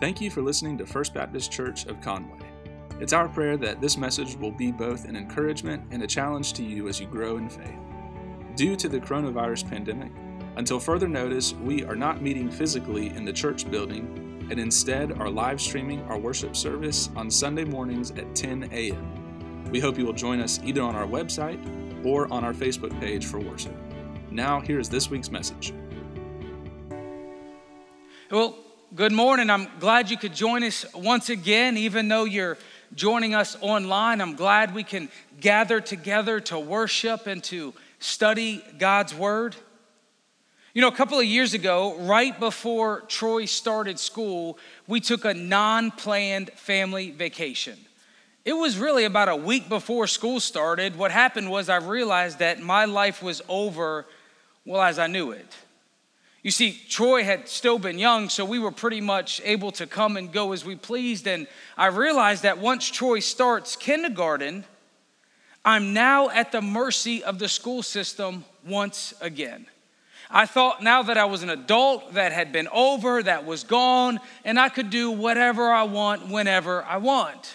Thank you for listening to First Baptist Church of Conway. It's our prayer that this message will be both an encouragement and a challenge to you as you grow in faith. Due to the coronavirus pandemic, until further notice, we are not meeting physically in the church building and instead are live streaming our worship service on Sunday mornings at 10 a.m. We hope you will join us either on our website or on our Facebook page for worship. Now, here is this week's message. Well, good morning. I'm glad you could join us once again, even though you're joining us online. I'm glad we can gather together to worship and to study God's Word. You know, a couple of years ago, right before Troy started school, we took a non planned family vacation. It was really about a week before school started. What happened was I realized that my life was over, well, as I knew it. You see, Troy had still been young, so we were pretty much able to come and go as we pleased. And I realized that once Troy starts kindergarten, I'm now at the mercy of the school system once again. I thought now that I was an adult, that had been over, that was gone, and I could do whatever I want whenever I want.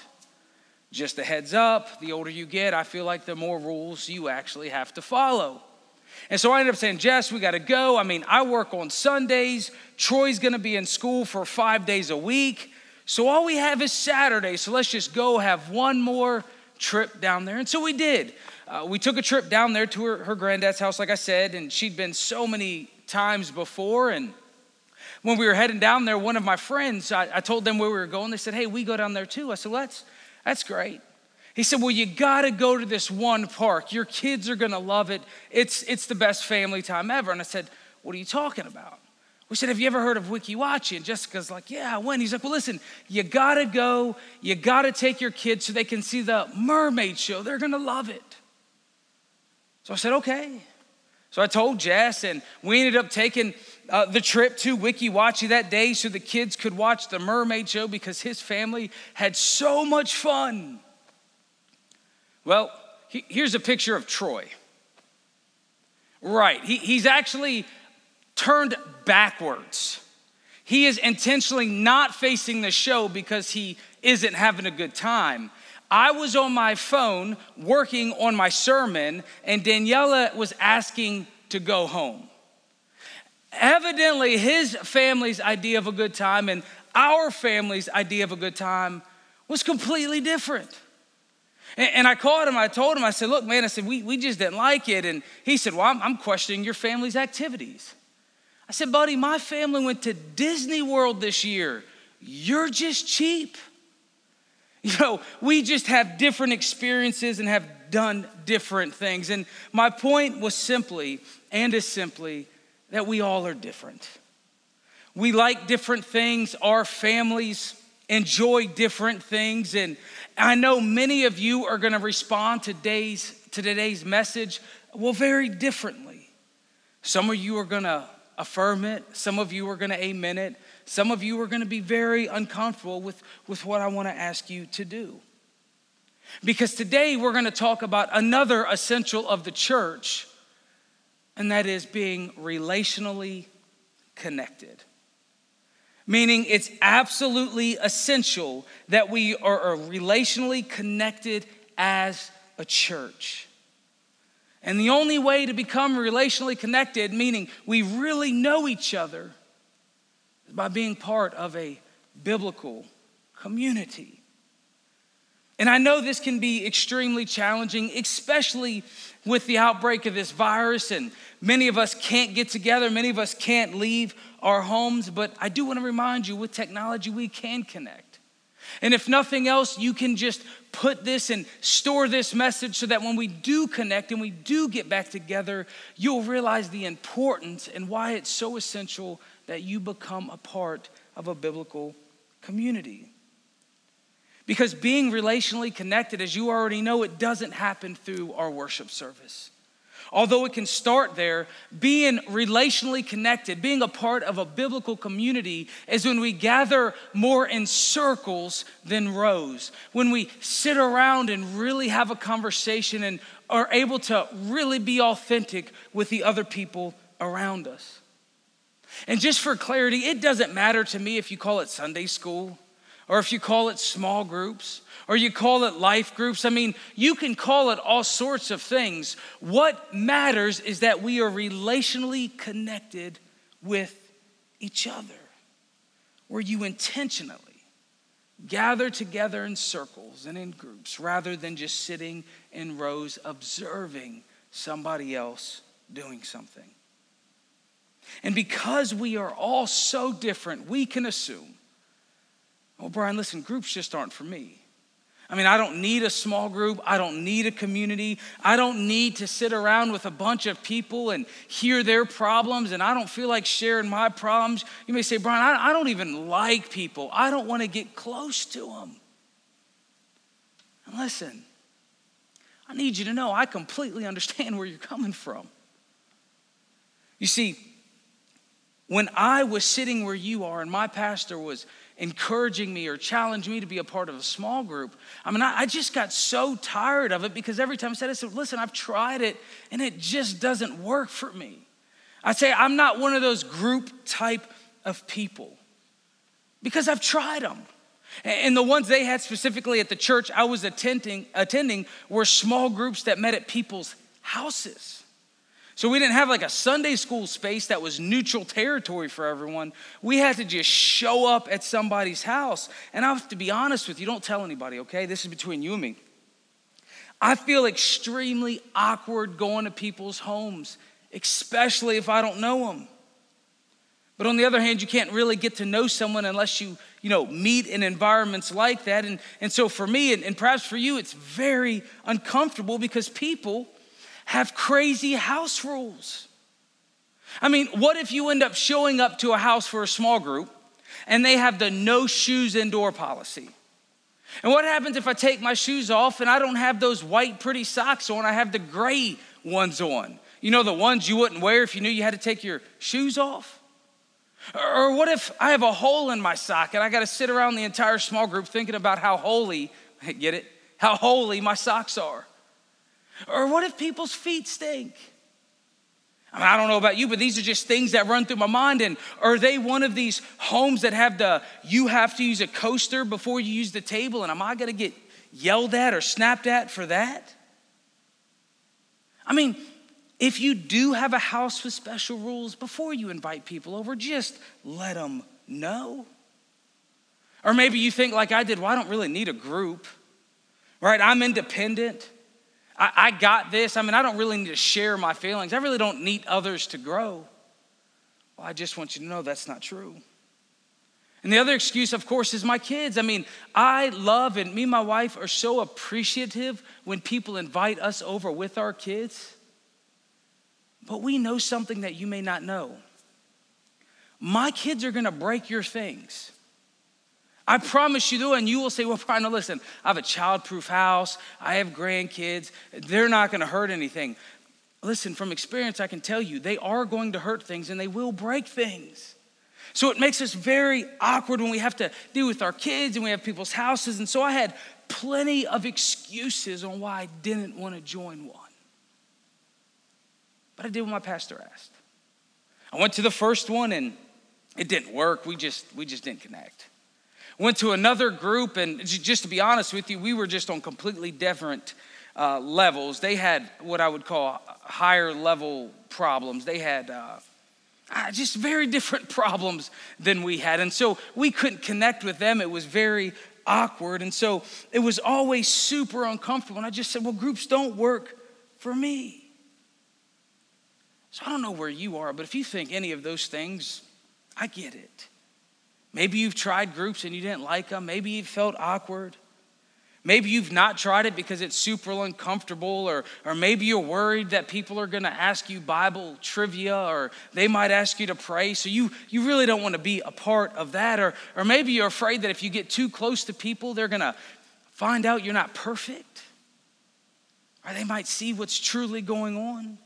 Just a heads up the older you get, I feel like the more rules you actually have to follow. And so I ended up saying, Jess, we got to go. I mean, I work on Sundays. Troy's going to be in school for five days a week. So all we have is Saturday. So let's just go have one more trip down there. And so we did. Uh, we took a trip down there to her, her granddad's house, like I said, and she'd been so many times before. And when we were heading down there, one of my friends, I, I told them where we were going. They said, Hey, we go down there too. I said, well, that's, that's great. He said, Well, you gotta go to this one park. Your kids are gonna love it. It's, it's the best family time ever. And I said, What are you talking about? We said, Have you ever heard of Weeki Wachee? And Jessica's like, Yeah, I went. He's like, Well, listen, you gotta go. You gotta take your kids so they can see the mermaid show. They're gonna love it. So I said, Okay. So I told Jess, and we ended up taking uh, the trip to Weeki Wachee that day so the kids could watch the mermaid show because his family had so much fun. Well, he, here's a picture of Troy. Right, he, he's actually turned backwards. He is intentionally not facing the show because he isn't having a good time. I was on my phone working on my sermon, and Daniela was asking to go home. Evidently, his family's idea of a good time and our family's idea of a good time was completely different. And, I called him, I told him, I said, Look, man, I said, we, we just didn't like it. And he said, Well, I'm, I'm questioning your family's activities. I said, Buddy, my family went to Disney World this year. You're just cheap. You know, we just have different experiences and have done different things. And my point was simply, and is simply, that we all are different. We like different things. Our families enjoy different things. And I know many of you are going to respond to today's, to today's message well, very differently. Some of you are going to affirm it, some of you are going to amen it, some of you are going to be very uncomfortable with, with what I want to ask you to do. Because today we're going to talk about another essential of the church, and that is being relationally connected meaning it's absolutely essential that we are relationally connected as a church. And the only way to become relationally connected, meaning we really know each other, is by being part of a biblical community. And I know this can be extremely challenging, especially with the outbreak of this virus, and many of us can't get together, many of us can't leave our homes, but I do want to remind you with technology, we can connect. And if nothing else, you can just put this and store this message so that when we do connect and we do get back together, you'll realize the importance and why it's so essential that you become a part of a biblical community. Because being relationally connected, as you already know, it doesn't happen through our worship service. Although it can start there, being relationally connected, being a part of a biblical community is when we gather more in circles than rows. When we sit around and really have a conversation and are able to really be authentic with the other people around us. And just for clarity, it doesn't matter to me if you call it Sunday school or if you call it small groups or you call it life groups. I mean, you can call it all sorts of things. What matters is that we are relationally connected with each other, where you intentionally gather together in circles and in groups rather than just sitting in rows observing somebody else doing something. And because we are all so different, we can assume, well, Brian, listen, groups just aren't for me. I mean, I don't need a small group. I don't need a community. I don't need to sit around with a bunch of people and hear their problems, and I don't feel like sharing my problems. You may say, Brian, I, I don't even like people. I don't want to get close to them. And listen, I need you to know I completely understand where you're coming from. You see, when I was sitting where you are and my pastor was encouraging me or challenging me to be a part of a small group. I mean, I, I, just got so tired of it because every time I said, I said, listen, I've tried it and it just doesn't work for me. I say, I'm not one of those group type of people because I've tried them. And the ones they had specifically at the church I was attending, attending were small groups that met at people's houses. So we didn't have like a Sunday school space that was neutral territory for everyone. We had to just show up at somebody's house. And I have to be honest with you, don't tell anybody, okay? This is between you and me. I feel extremely awkward going to people's homes, especially if I don't know them. But on the other hand, you can't really get to know someone unless you, you know, meet in environments like that. And, and so for me, and, and perhaps for you, it's very uncomfortable because people have crazy house rules. I mean, what if you end up showing up to a house for a small group and they have the no shoes indoor policy? And what happens if I take my shoes off and I don't have those white pretty socks on? I have the gray ones on. You know, the ones you wouldn't wear if you knew you had to take your shoes off? Or what if I have a hole in my sock and I got to sit around the entire small group thinking about how holy, get it? How holy my socks are? Or what if people's feet stink? I, mean, I don't know about you, but these are just things that run through my mind. And are they one of these homes that have the you have to use a coaster before you use the table? And am I going to get yelled at or snapped at for that? I mean, if you do have a house with special rules, before you invite people over, just let them know. Or maybe you think, like I did, well, I don't really need a group, right? I'm independent. I, I got this. I mean, I don't really need to share my feelings. I really don't need others to grow. Well, I just want you to know that's not true. And the other excuse, of course, is my kids. I mean, I love and me and my wife are so appreciative when people invite us over with our kids. But we know something that you may not know. My kids are gonna break your things. I promise you, though, and you will say, Well, Brian, listen, I have a childproof house, I have grandkids, they're not gonna hurt anything. Listen, from experience, I can tell you, they are going to hurt things and they will break things. So it makes us very awkward when we have to deal with our kids and we have people's houses. And so I had plenty of excuses on why I didn't want to join one. But I did what my pastor asked. I went to the first one and it didn't work. We just we just didn't connect. Went to another group, and just to be honest with you, we were just on completely different uh, levels. They had what I would call higher level problems. They had uh, uh, just very different problems than we had. And so we couldn't connect with them. It was very awkward. And so it was always super uncomfortable. And I just said, well, groups don't work for me. So I don't know where you are, but if you think any of those things, I get it. Maybe you've tried groups and you didn't like them. Maybe you felt awkward. Maybe you've not tried it because it's super uncomfortable, or, or maybe you're worried that people are going to ask you Bible trivia, or they might ask you to pray. So you, you really don't want to be a part of that. Or, or maybe you're afraid that if you get too close to people, they're going to find out you're not perfect, or they might see what's truly going on.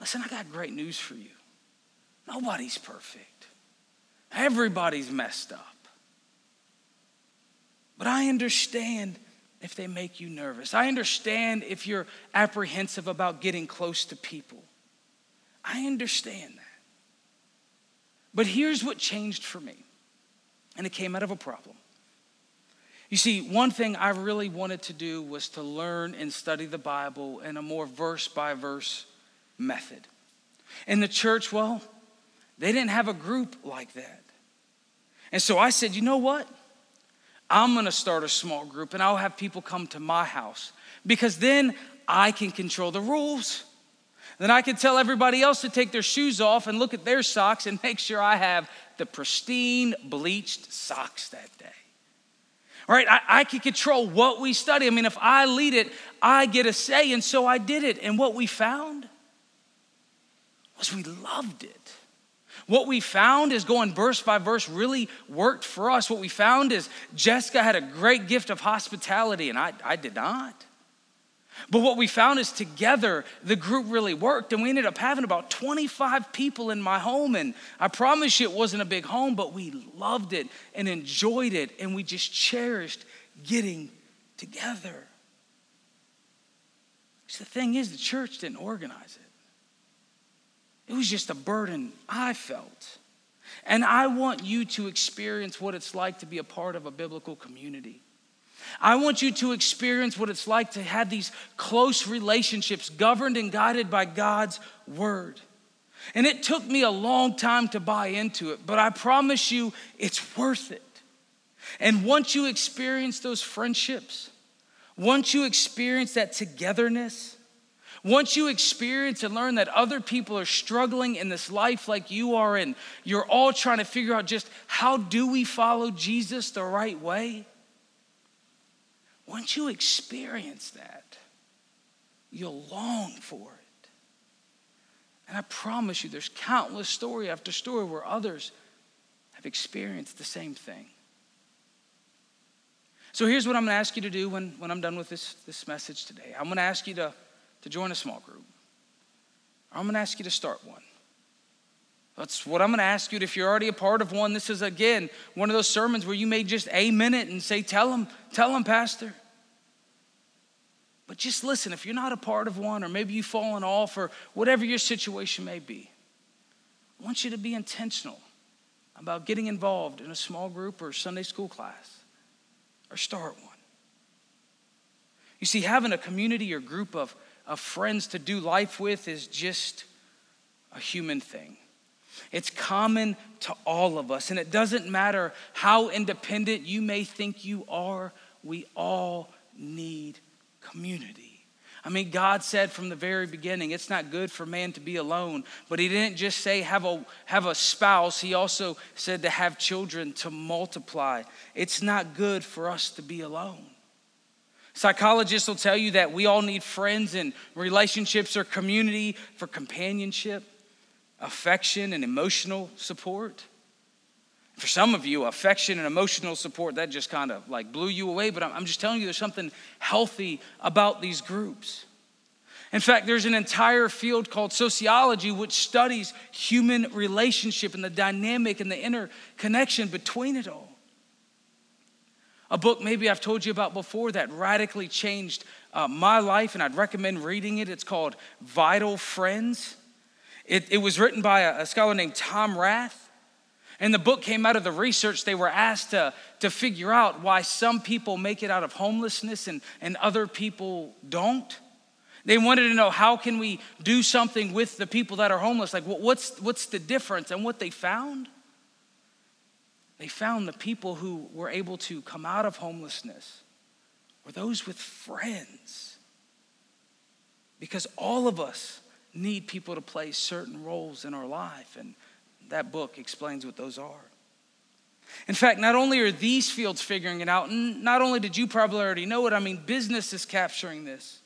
Listen, I got great news for you. Nobody's perfect. Everybody's messed up. But I understand if they make you nervous. I understand if you're apprehensive about getting close to people. I understand that. But here's what changed for me, and it came out of a problem. You see, one thing I really wanted to do was to learn and study the Bible in a more verse by verse method. In the church, well, they didn't have a group like that. And so I said, you know what? I'm gonna start a small group and I'll have people come to my house because then I can control the rules. Then I can tell everybody else to take their shoes off and look at their socks and make sure I have the pristine bleached socks that day. Right, I, I can control what we study. I mean, if I lead it, I get a say. And so I did it. And what we found was we loved it. What we found is going verse by verse really worked for us. What we found is Jessica had a great gift of hospitality, and I, I did not. But what we found is together, the group really worked, and we ended up having about 25 people in my home. And I promise you, it wasn't a big home, but we loved it and enjoyed it, and we just cherished getting together. See, the thing is, the church didn't organize it, it was just a burden I felt. And I want you to experience what it's like to be a part of a biblical community. I want you to experience what it's like to have these close relationships governed and guided by God's word. And it took me a long time to buy into it, but I promise you it's worth it. And once you experience those friendships, once you experience that togetherness, once you experience and learn that other people are struggling in this life like you are, and you're all trying to figure out just how do we follow Jesus the right way, once you experience that, you'll long for it. And I promise you, there's countless story after story where others have experienced the same thing. So here's what I'm going to ask you to do when, when I'm done with this, this message today. I'm going to ask you to, to join a small group. I'm going to ask you to start one. That's what I'm going to ask you. If you're already a part of one, this is again one of those sermons where you may just amen it and say, Tell them, tell them, Pastor. But just listen, if you're not a part of one, or maybe you've fallen off, or whatever your situation may be, I want you to be intentional about getting involved in a small group or Sunday school class, or start one. You see, having a community or group of, of friends to do life with is just a human thing. It's common to all of us. And it doesn't matter how independent you may think you are, we all need community. I mean, God said from the very beginning, it's not good for man to be alone. But He didn't just say have a, have a spouse, He also said to have children to multiply. It's not good for us to be alone. Psychologists will tell you that we all need friends and relationships or community for companionship, affection, and emotional support. For some of you, affection and emotional support, that just kind of like blew you away, but I'm just telling you there's something healthy about these groups. In fact, there's an entire field called sociology which studies human relationship and the dynamic and the interconnection between it all. A book maybe I've told you about before that radically changed uh, my life, and I'd recommend reading it. It's called Vital Friends. It, it was written by a, a scholar named Tom Rath. And the book came out of the research they were asked to, to figure out why some people make it out of homelessness and, and other people don't. They wanted to know how can we do something with the people that are homeless? Like, what's, what's the difference? And what they found? They found the people who were able to come out of homelessness were those with friends. Because all of us need people to play certain roles in our life. And that book explains what those are. In fact, not only are these fields figuring it out, and not only did you probably already know it, I mean, business is capturing this.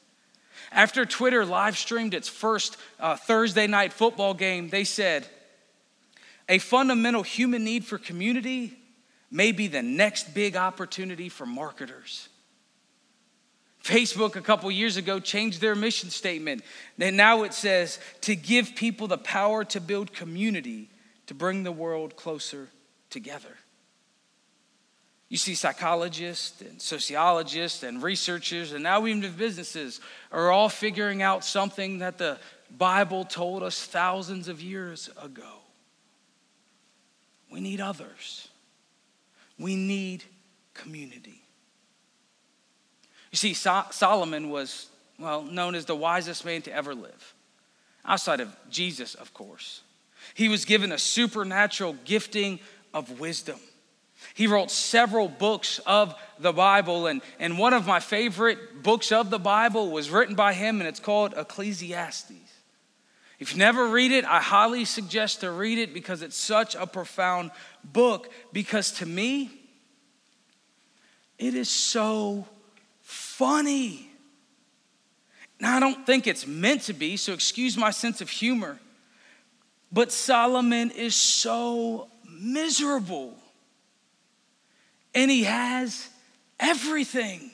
After Twitter live streamed its first uh, Thursday night football game, they said, a fundamental human need for community may be the next big opportunity for marketers. Facebook a couple years ago changed their mission statement. And now it says to give people the power to build community to bring the world closer together. You see, psychologists and sociologists and researchers, and now even businesses, are all figuring out something that the Bible told us thousands of years ago. We need others. We need community. You see, so- Solomon was, well, known as the wisest man to ever live, outside of Jesus, of course. He was given a supernatural gifting of wisdom. He wrote several books of the Bible, and, and one of my favorite books of the Bible was written by him, and it's called Ecclesiastes. If you never read it, I highly suggest to read it because it's such a profound book. Because to me, it is so funny. Now, I don't think it's meant to be, so excuse my sense of humor. But Solomon is so miserable. And he has everything.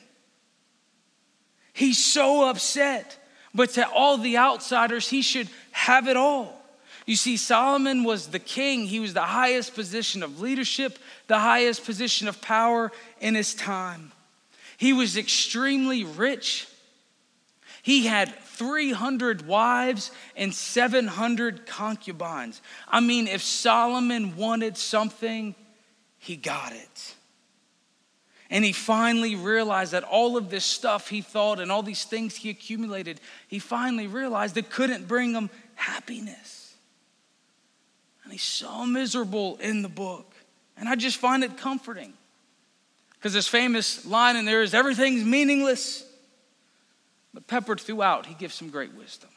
He's so upset. But to all the outsiders, he should have it all. You see, Solomon was the king. He was the highest position of leadership, the highest position of power in his time. He was extremely rich. He had 300 wives and 700 concubines. I mean, if Solomon wanted something, he got it. And he finally realized that all of this stuff he thought and all these things he accumulated, he finally realized it couldn't bring him happiness. And he's so miserable in the book. And I just find it comforting. Because this famous line in there is everything's meaningless. But peppered throughout, he gives some great wisdom.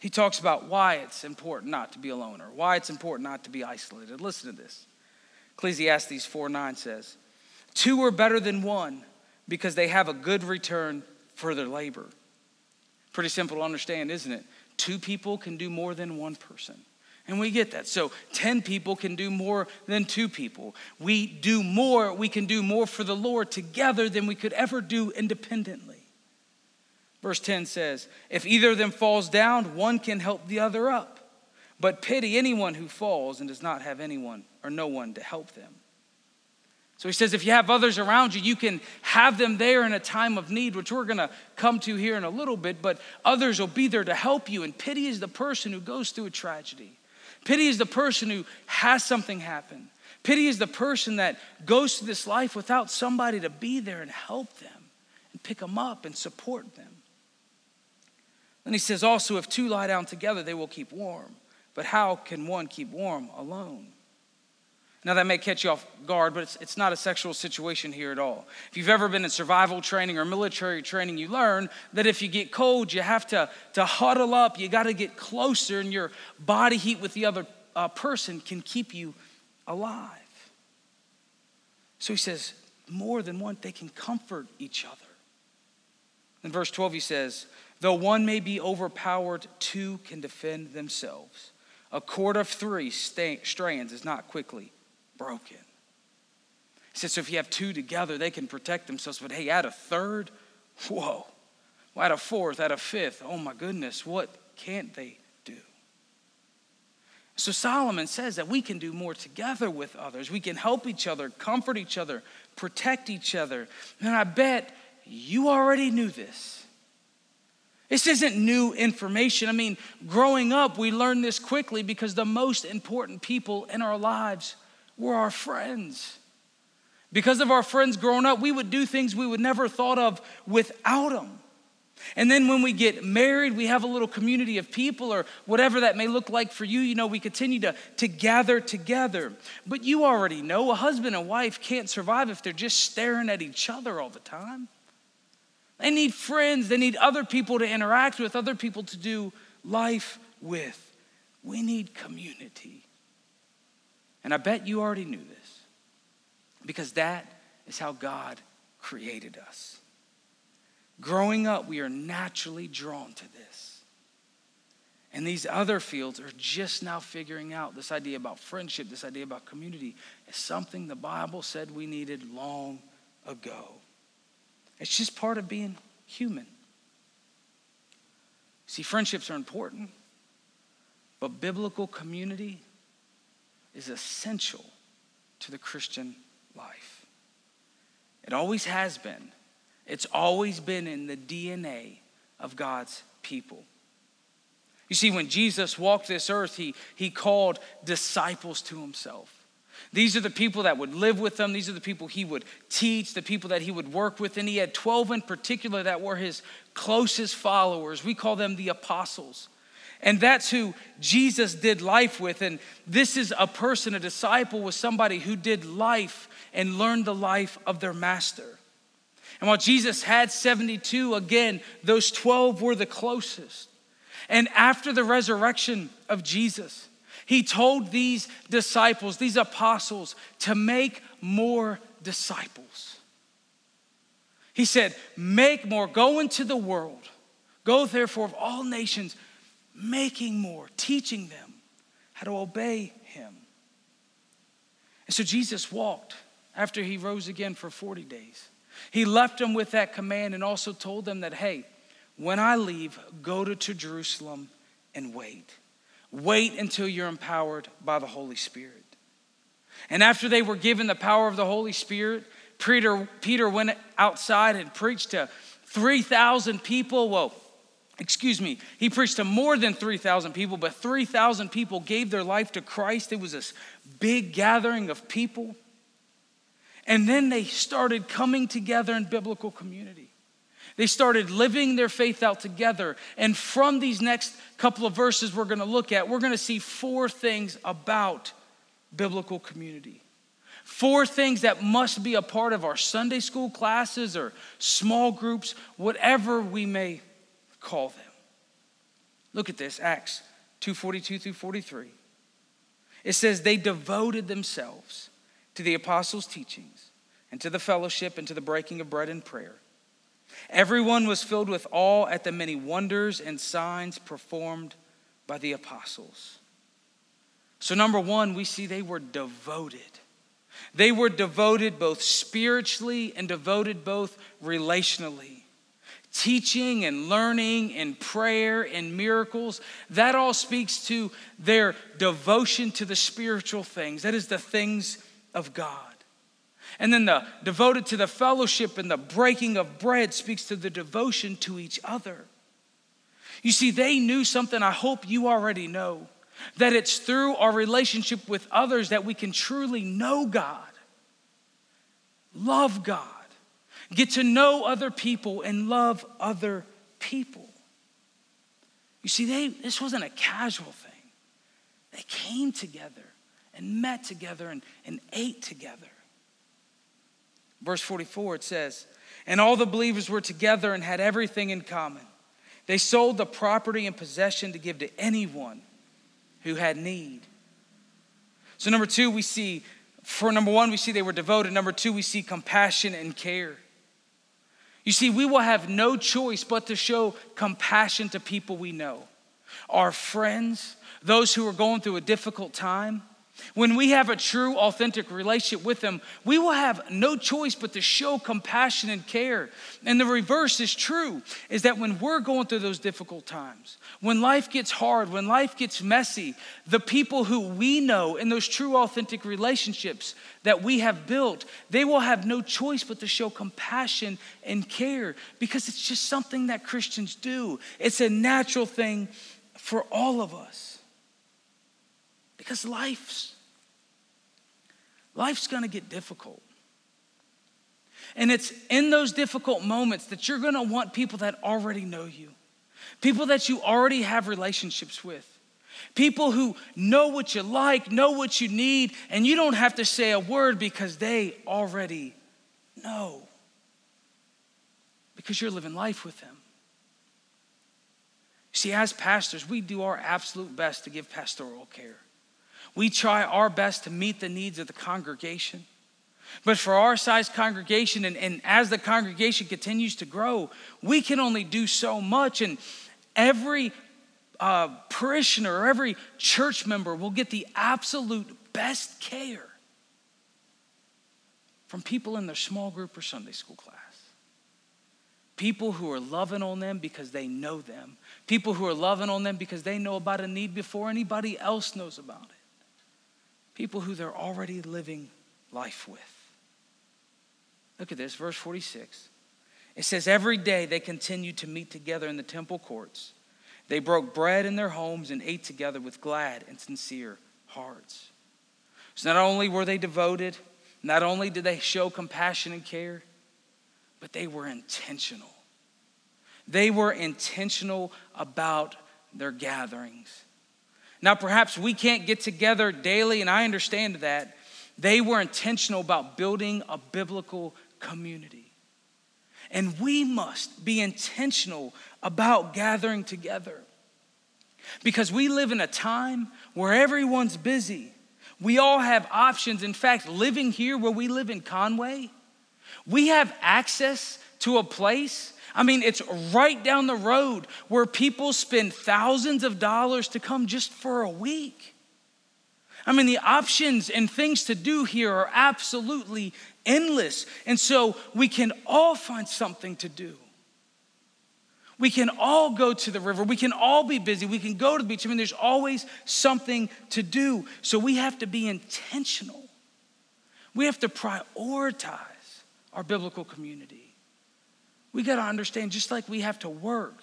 He talks about why it's important not to be a loner, why it's important not to be isolated. Listen to this. Ecclesiastes 4 9 says, Two are better than one because they have a good return for their labor. Pretty simple to understand, isn't it? Two people can do more than one person. And we get that. So 10 people can do more than two people. We do more, we can do more for the Lord together than we could ever do independently. Verse 10 says, If either of them falls down, one can help the other up. But pity anyone who falls and does not have anyone or no one to help them. So he says, if you have others around you, you can have them there in a time of need, which we're going to come to here in a little bit, but others will be there to help you. And pity is the person who goes through a tragedy. Pity is the person who has something happen. Pity is the person that goes through this life without somebody to be there and help them and pick them up and support them. Then he says, also, if two lie down together, they will keep warm. But how can one keep warm alone? Now, that may catch you off guard, but it's, it's not a sexual situation here at all. If you've ever been in survival training or military training, you learn that if you get cold, you have to, to huddle up, you got to get closer, and your body heat with the other uh, person can keep you alive. So he says, more than one, they can comfort each other. In verse 12, he says, Though one may be overpowered, two can defend themselves. A cord of three strands is not quickly broken. He said, so if you have two together, they can protect themselves. But hey, add a third, whoa. Well, add a fourth, add a fifth. Oh my goodness, what can't they do? So Solomon says that we can do more together with others. We can help each other, comfort each other, protect each other. And I bet you already knew this. This isn't new information. I mean, growing up, we learned this quickly because the most important people in our lives were our friends. Because of our friends growing up, we would do things we would never thought of without them. And then when we get married, we have a little community of people or whatever that may look like for you. You know, we continue to, to gather together. But you already know a husband and wife can't survive if they're just staring at each other all the time. They need friends, they need other people to interact with, other people to do life with. We need community. And I bet you already knew this because that is how God created us. Growing up, we are naturally drawn to this. And these other fields are just now figuring out this idea about friendship, this idea about community, is something the Bible said we needed long ago. It's just part of being human. See, friendships are important, but biblical community is essential to the Christian life. It always has been. It's always been in the DNA of God's people. You see, when Jesus walked this earth, he, he called disciples to himself. These are the people that would live with him. These are the people he would teach, the people that he would work with. And he had 12 in particular that were his closest followers. We call them the apostles. And that's who Jesus did life with. And this is a person, a disciple, was somebody who did life and learned the life of their master. And while Jesus had 72, again, those 12 were the closest. And after the resurrection of Jesus, he told these disciples, these apostles, to make more disciples. He said, Make more, go into the world, go therefore of all nations making more, teaching them how to obey him. And so Jesus walked after he rose again for 40 days. He left them with that command and also told them that, hey, when I leave, go to, to Jerusalem and wait. Wait until you're empowered by the Holy Spirit. And after they were given the power of the Holy Spirit, Peter, Peter went outside and preached to 3,000 people. Well, excuse me, he preached to more than 3,000 people, but 3,000 people gave their life to Christ. It was this big gathering of people. And then they started coming together in biblical community. They started living their faith out together. And from these next couple of verses we're going to look at, we're going to see four things about biblical community. Four things that must be a part of our Sunday school classes or small groups, whatever we may call them. Look at this, Acts 2:42 through 43. It says they devoted themselves to the apostles' teachings and to the fellowship and to the breaking of bread and prayer. Everyone was filled with awe at the many wonders and signs performed by the apostles. So, number one, we see they were devoted. They were devoted both spiritually and devoted both relationally teaching and learning and prayer and miracles, that all speaks to their devotion to the spiritual things. That is the things of God. And then the devoted to the fellowship and the breaking of bread speaks to the devotion to each other. You see, they knew something I hope you already know that it's through our relationship with others that we can truly know God, love God get to know other people and love other people. You see, they, this wasn't a casual thing. They came together and met together and, and ate together. Verse 44, it says, And all the believers were together and had everything in common. They sold the property and possession to give to anyone who had need. So, number two, we see, for number one, we see they were devoted. Number two, we see compassion and care. You see, we will have no choice but to show compassion to people we know, our friends, those who are going through a difficult time. When we have a true, authentic relationship with them, we will have no choice but to show compassion and care. And the reverse is true is that when we're going through those difficult times, when life gets hard, when life gets messy, the people who we know in those true, authentic relationships that we have built, they will have no choice but to show compassion and care because it's just something that Christians do. It's a natural thing for all of us. Because life's life's going to get difficult. And it's in those difficult moments that you're going to want people that already know you. People that you already have relationships with. People who know what you like, know what you need, and you don't have to say a word because they already know. Because you're living life with them. See, as pastors, we do our absolute best to give pastoral care. We try our best to meet the needs of the congregation. But for our size congregation, and, and as the congregation continues to grow, we can only do so much. And every uh, parishioner every church member will get the absolute best care from people in their small group or Sunday school class. People who are loving on them because they know them. People who are loving on them because they know about a need before anybody else knows about it people who they're already living life with. Look at this, verse 46. It says, Every day they continued to meet together in the temple courts. They broke bread in their homes and ate together with glad and sincere hearts. So not only were they devoted, not only did they show compassion and care, but they were intentional. They were intentional about their gatherings. Now, perhaps we can't get together daily, and I understand that. They were intentional about building a biblical community. And we must be intentional about gathering together. Because we live in a time where everyone's busy. We all have options. In fact, living here where we live in Conway, we have access to a place. I mean, it's right down the road where people spend thousands of dollars to come just for a week. I mean, the options and things to do here are absolutely endless. And so we can all find something to do. We can all go to the river. We can all be busy. We can go to the beach. I mean, there's always something to do. So we have to be intentional. We have to prioritize our biblical community. We got to understand just like we have to work,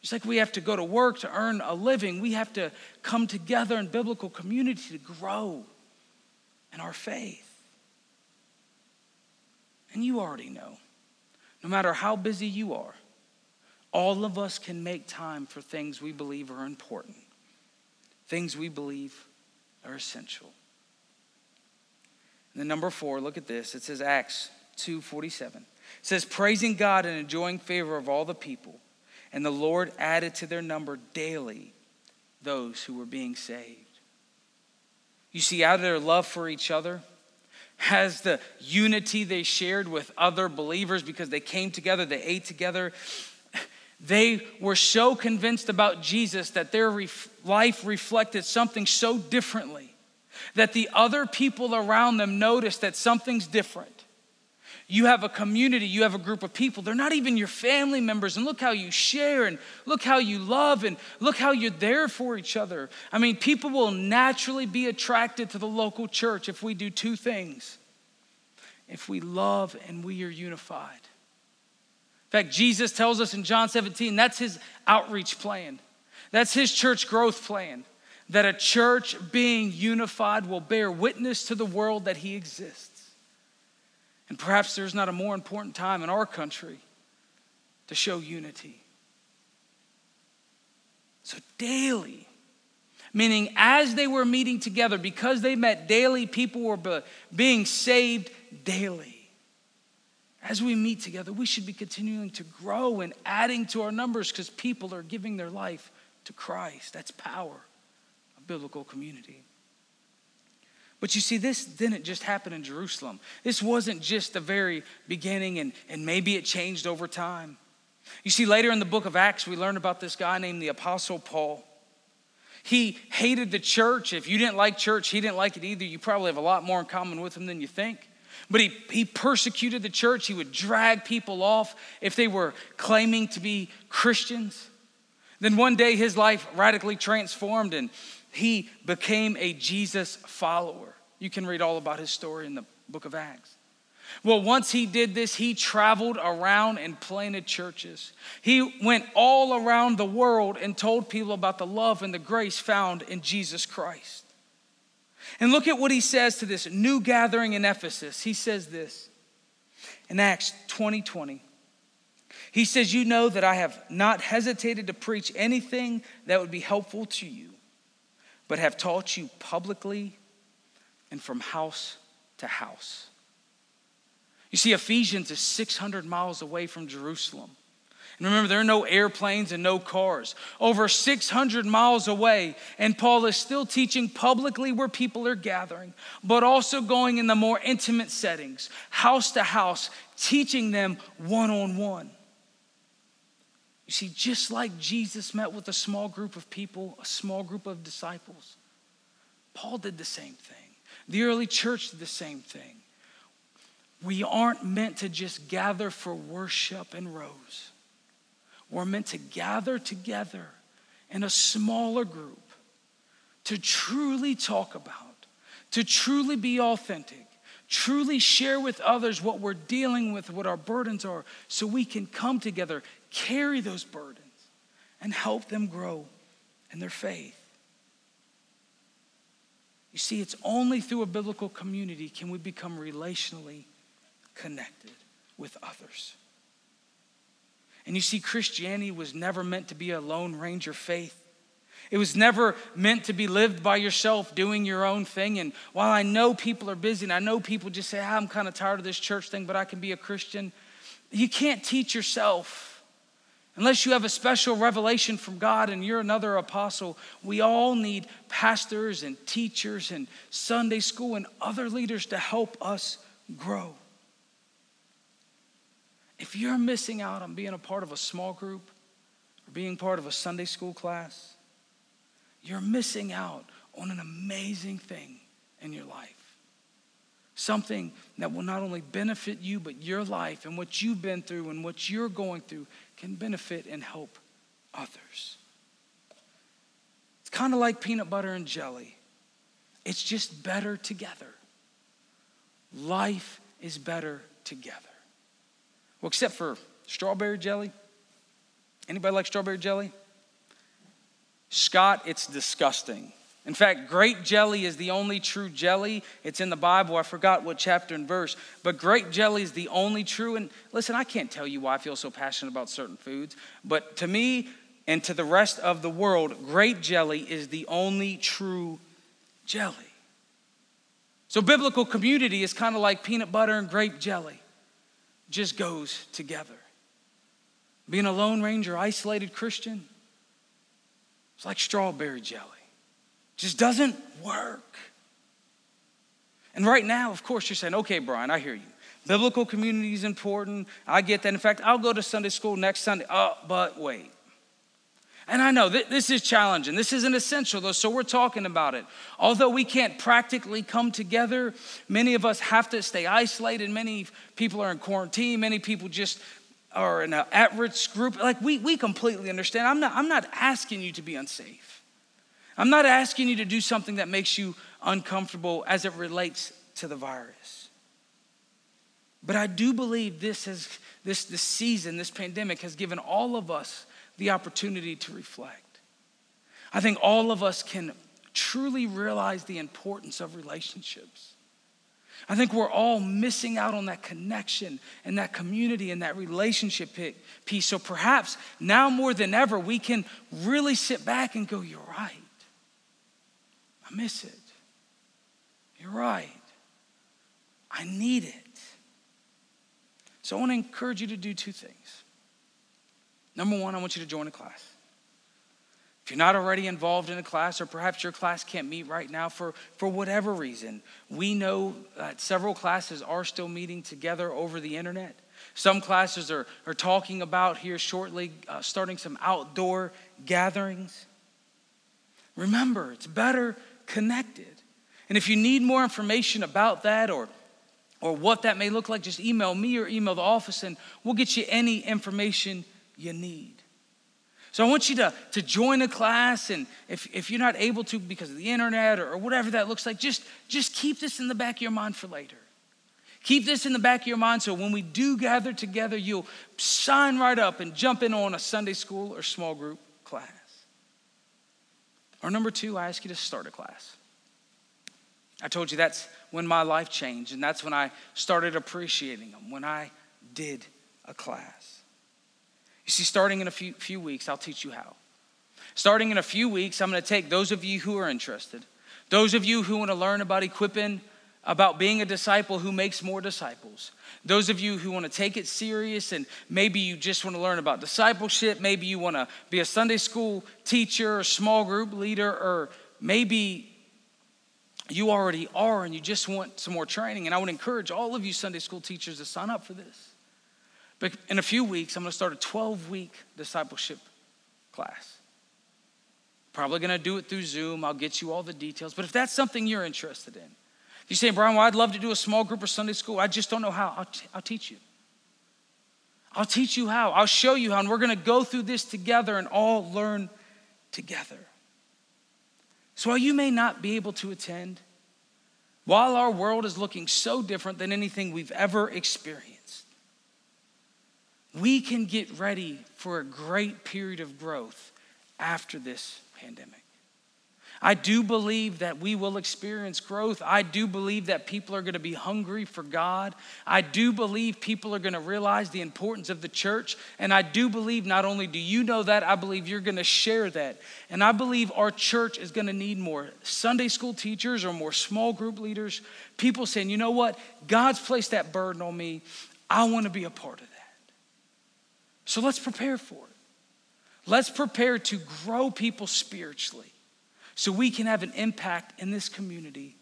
just like we have to go to work to earn a living, we have to come together in biblical community to grow in our faith. And you already know, no matter how busy you are, all of us can make time for things we believe are important, things we believe are essential. And then number four, look at this. It says Acts 2:47. It says, praising God and enjoying favor of all the people. And the Lord added to their number daily those who were being saved. You see, out of their love for each other, has the unity they shared with other believers because they came together, they ate together, they were so convinced about Jesus that their ref- life reflected something so differently that the other people around them noticed that something's different. You have a community, you have a group of people. They're not even your family members. And look how you share, and look how you love, and look how you're there for each other. I mean, people will naturally be attracted to the local church if we do two things if we love and we are unified In fact, Jesus tells us in John 17 that's his outreach plan, that's his church growth plan. That a church being unified will bear witness to the world that he exists. And perhaps there's not a more important time in our country to show unity. So, daily, meaning as they were meeting together, because they met daily, people were being saved daily as we meet together, we should be continuing to grow and adding to our numbers because people are giving their life to Christ. That's power, a biblical community. But you see, this didn't just happen in Jerusalem. This wasn't just the very beginning, and, and maybe it changed over time. You see, later in the book of Acts, we learn about this guy named the Apostle Paul. He hated the church. If you didn't like church, he didn't like it either. You probably have a lot more in common with him than you think. But he, he persecuted the church. He would drag people off if they were claiming to be Christians. Then one day his life radically transformed and he became a Jesus follower. You can read all about his story in the book of Acts. Well, once he did this, he traveled around and planted churches. He went all around the world and told people about the love and the grace found in Jesus Christ. And look at what he says to this new gathering in Ephesus. He says this in Acts 20 20. He says, You know that I have not hesitated to preach anything that would be helpful to you, but have taught you publicly and from house to house. You see, Ephesians is 600 miles away from Jerusalem. And remember, there are no airplanes and no cars. Over 600 miles away, and Paul is still teaching publicly where people are gathering, but also going in the more intimate settings, house to house, teaching them one on one. You see, just like Jesus met with a small group of people, a small group of disciples, Paul did the same thing. The early church did the same thing. We aren't meant to just gather for worship and rows. We're meant to gather together in a smaller group to truly talk about, to truly be authentic, truly share with others what we're dealing with, what our burdens are, so we can come together, carry those burdens, and help them grow in their faith. You see, it's only through a biblical community can we become relationally connected with others. And you see, Christianity was never meant to be a Lone Ranger faith. It was never meant to be lived by yourself, doing your own thing. And while I know people are busy and I know people just say, ah, I'm kind of tired of this church thing, but I can be a Christian, you can't teach yourself. Unless you have a special revelation from God and you're another apostle, we all need pastors and teachers and Sunday school and other leaders to help us grow. If you're missing out on being a part of a small group or being part of a Sunday school class, you're missing out on an amazing thing in your life. Something that will not only benefit you, but your life and what you've been through and what you're going through can benefit and help others. It's kind of like peanut butter and jelly, it's just better together. Life is better together. Well, except for strawberry jelly. Anybody like strawberry jelly? Scott, it's disgusting. In fact, grape jelly is the only true jelly. It's in the Bible. I forgot what chapter and verse, but grape jelly is the only true. And listen, I can't tell you why I feel so passionate about certain foods, but to me and to the rest of the world, grape jelly is the only true jelly. So, biblical community is kind of like peanut butter and grape jelly, just goes together. Being a Lone Ranger, isolated Christian, it's like strawberry jelly. Just doesn't work. And right now, of course, you're saying, okay, Brian, I hear you. Biblical community is important. I get that. In fact, I'll go to Sunday school next Sunday. Oh, but wait. And I know th- this is challenging. This isn't essential, though, so we're talking about it. Although we can't practically come together, many of us have to stay isolated. Many people are in quarantine. Many people just are in an at-risk group, like we, we completely understand. I'm not, I'm not asking you to be unsafe. I'm not asking you to do something that makes you uncomfortable as it relates to the virus. But I do believe this has this, this season, this pandemic has given all of us the opportunity to reflect. I think all of us can truly realize the importance of relationships. I think we're all missing out on that connection and that community and that relationship piece. So perhaps now more than ever, we can really sit back and go, You're right. I miss it. You're right. I need it. So I want to encourage you to do two things. Number one, I want you to join a class. If you're not already involved in a class, or perhaps your class can't meet right now for, for whatever reason, we know that several classes are still meeting together over the internet. Some classes are, are talking about here shortly uh, starting some outdoor gatherings. Remember, it's better connected. And if you need more information about that or, or what that may look like, just email me or email the office and we'll get you any information you need. So I want you to, to join a class, and if, if you're not able to because of the internet or, or whatever that looks like, just, just keep this in the back of your mind for later. Keep this in the back of your mind so when we do gather together, you'll sign right up and jump in on a Sunday school or small group class. Or number two, I ask you to start a class. I told you that's when my life changed, and that's when I started appreciating them, when I did a class. You see, starting in a few, few weeks, I'll teach you how. Starting in a few weeks, I'm going to take those of you who are interested, those of you who want to learn about equipping, about being a disciple who makes more disciples, those of you who want to take it serious and maybe you just want to learn about discipleship, maybe you want to be a Sunday school teacher or small group leader, or maybe you already are and you just want some more training. And I would encourage all of you Sunday school teachers to sign up for this. But in a few weeks, I'm going to start a 12 week discipleship class. Probably going to do it through Zoom. I'll get you all the details. But if that's something you're interested in, you say, Brian, well, I'd love to do a small group or Sunday school, I just don't know how, I'll, t- I'll teach you. I'll teach you how. I'll show you how. And we're going to go through this together and all learn together. So while you may not be able to attend, while our world is looking so different than anything we've ever experienced, we can get ready for a great period of growth after this pandemic. I do believe that we will experience growth. I do believe that people are going to be hungry for God. I do believe people are going to realize the importance of the church. And I do believe not only do you know that, I believe you're going to share that. And I believe our church is going to need more Sunday school teachers or more small group leaders. People saying, you know what? God's placed that burden on me. I want to be a part of that. So let's prepare for it. Let's prepare to grow people spiritually so we can have an impact in this community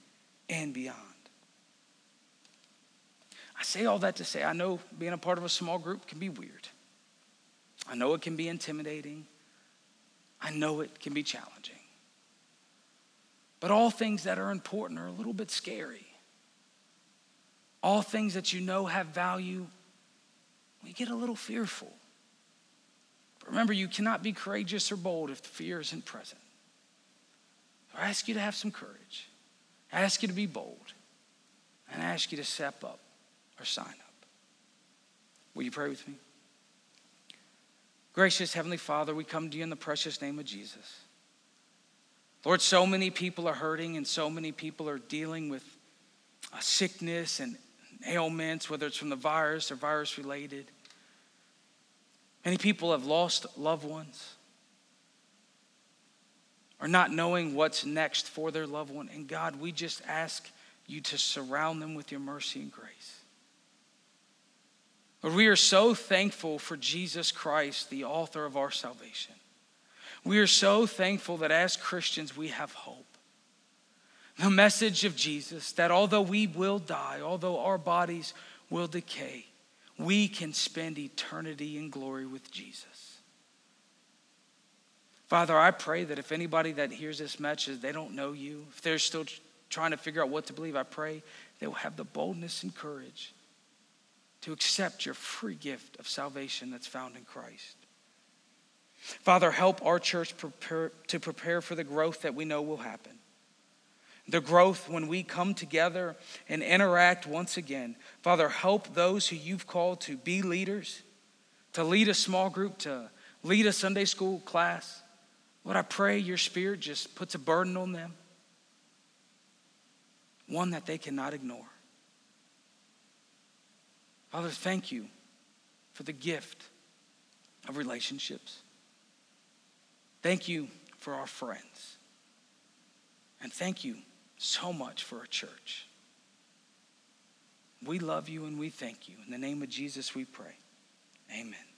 and beyond. I say all that to say I know being a part of a small group can be weird. I know it can be intimidating. I know it can be challenging. But all things that are important are a little bit scary. All things that you know have value, we get a little fearful. But remember, you cannot be courageous or bold if the fear isn't present. I ask you to have some courage. I ask you to be bold. And I ask you to step up or sign up. Will you pray with me? Gracious Heavenly Father, we come to you in the precious name of Jesus. Lord, so many people are hurting and so many people are dealing with sickness and ailments, whether it's from the virus or virus related. Many people have lost loved ones or not knowing what's next for their loved one. And God, we just ask you to surround them with your mercy and grace. Lord, we are so thankful for Jesus Christ, the author of our salvation. We are so thankful that as Christians we have hope. The message of Jesus that although we will die, although our bodies will decay, we can spend eternity in glory with Jesus. Father, I pray that if anybody that hears this message, they don't know you, if they're still trying to figure out what to believe, I pray they will have the boldness and courage to accept your free gift of salvation that's found in Christ. Father, help our church prepare, to prepare for the growth that we know will happen. The growth when we come together and interact once again. Father, help those who you've called to be leaders, to lead a small group, to lead a Sunday school class. Lord, I pray your spirit just puts a burden on them, one that they cannot ignore. Father, thank you for the gift of relationships. Thank you for our friends. And thank you so much for our church. We love you and we thank you. In the name of Jesus, we pray. Amen.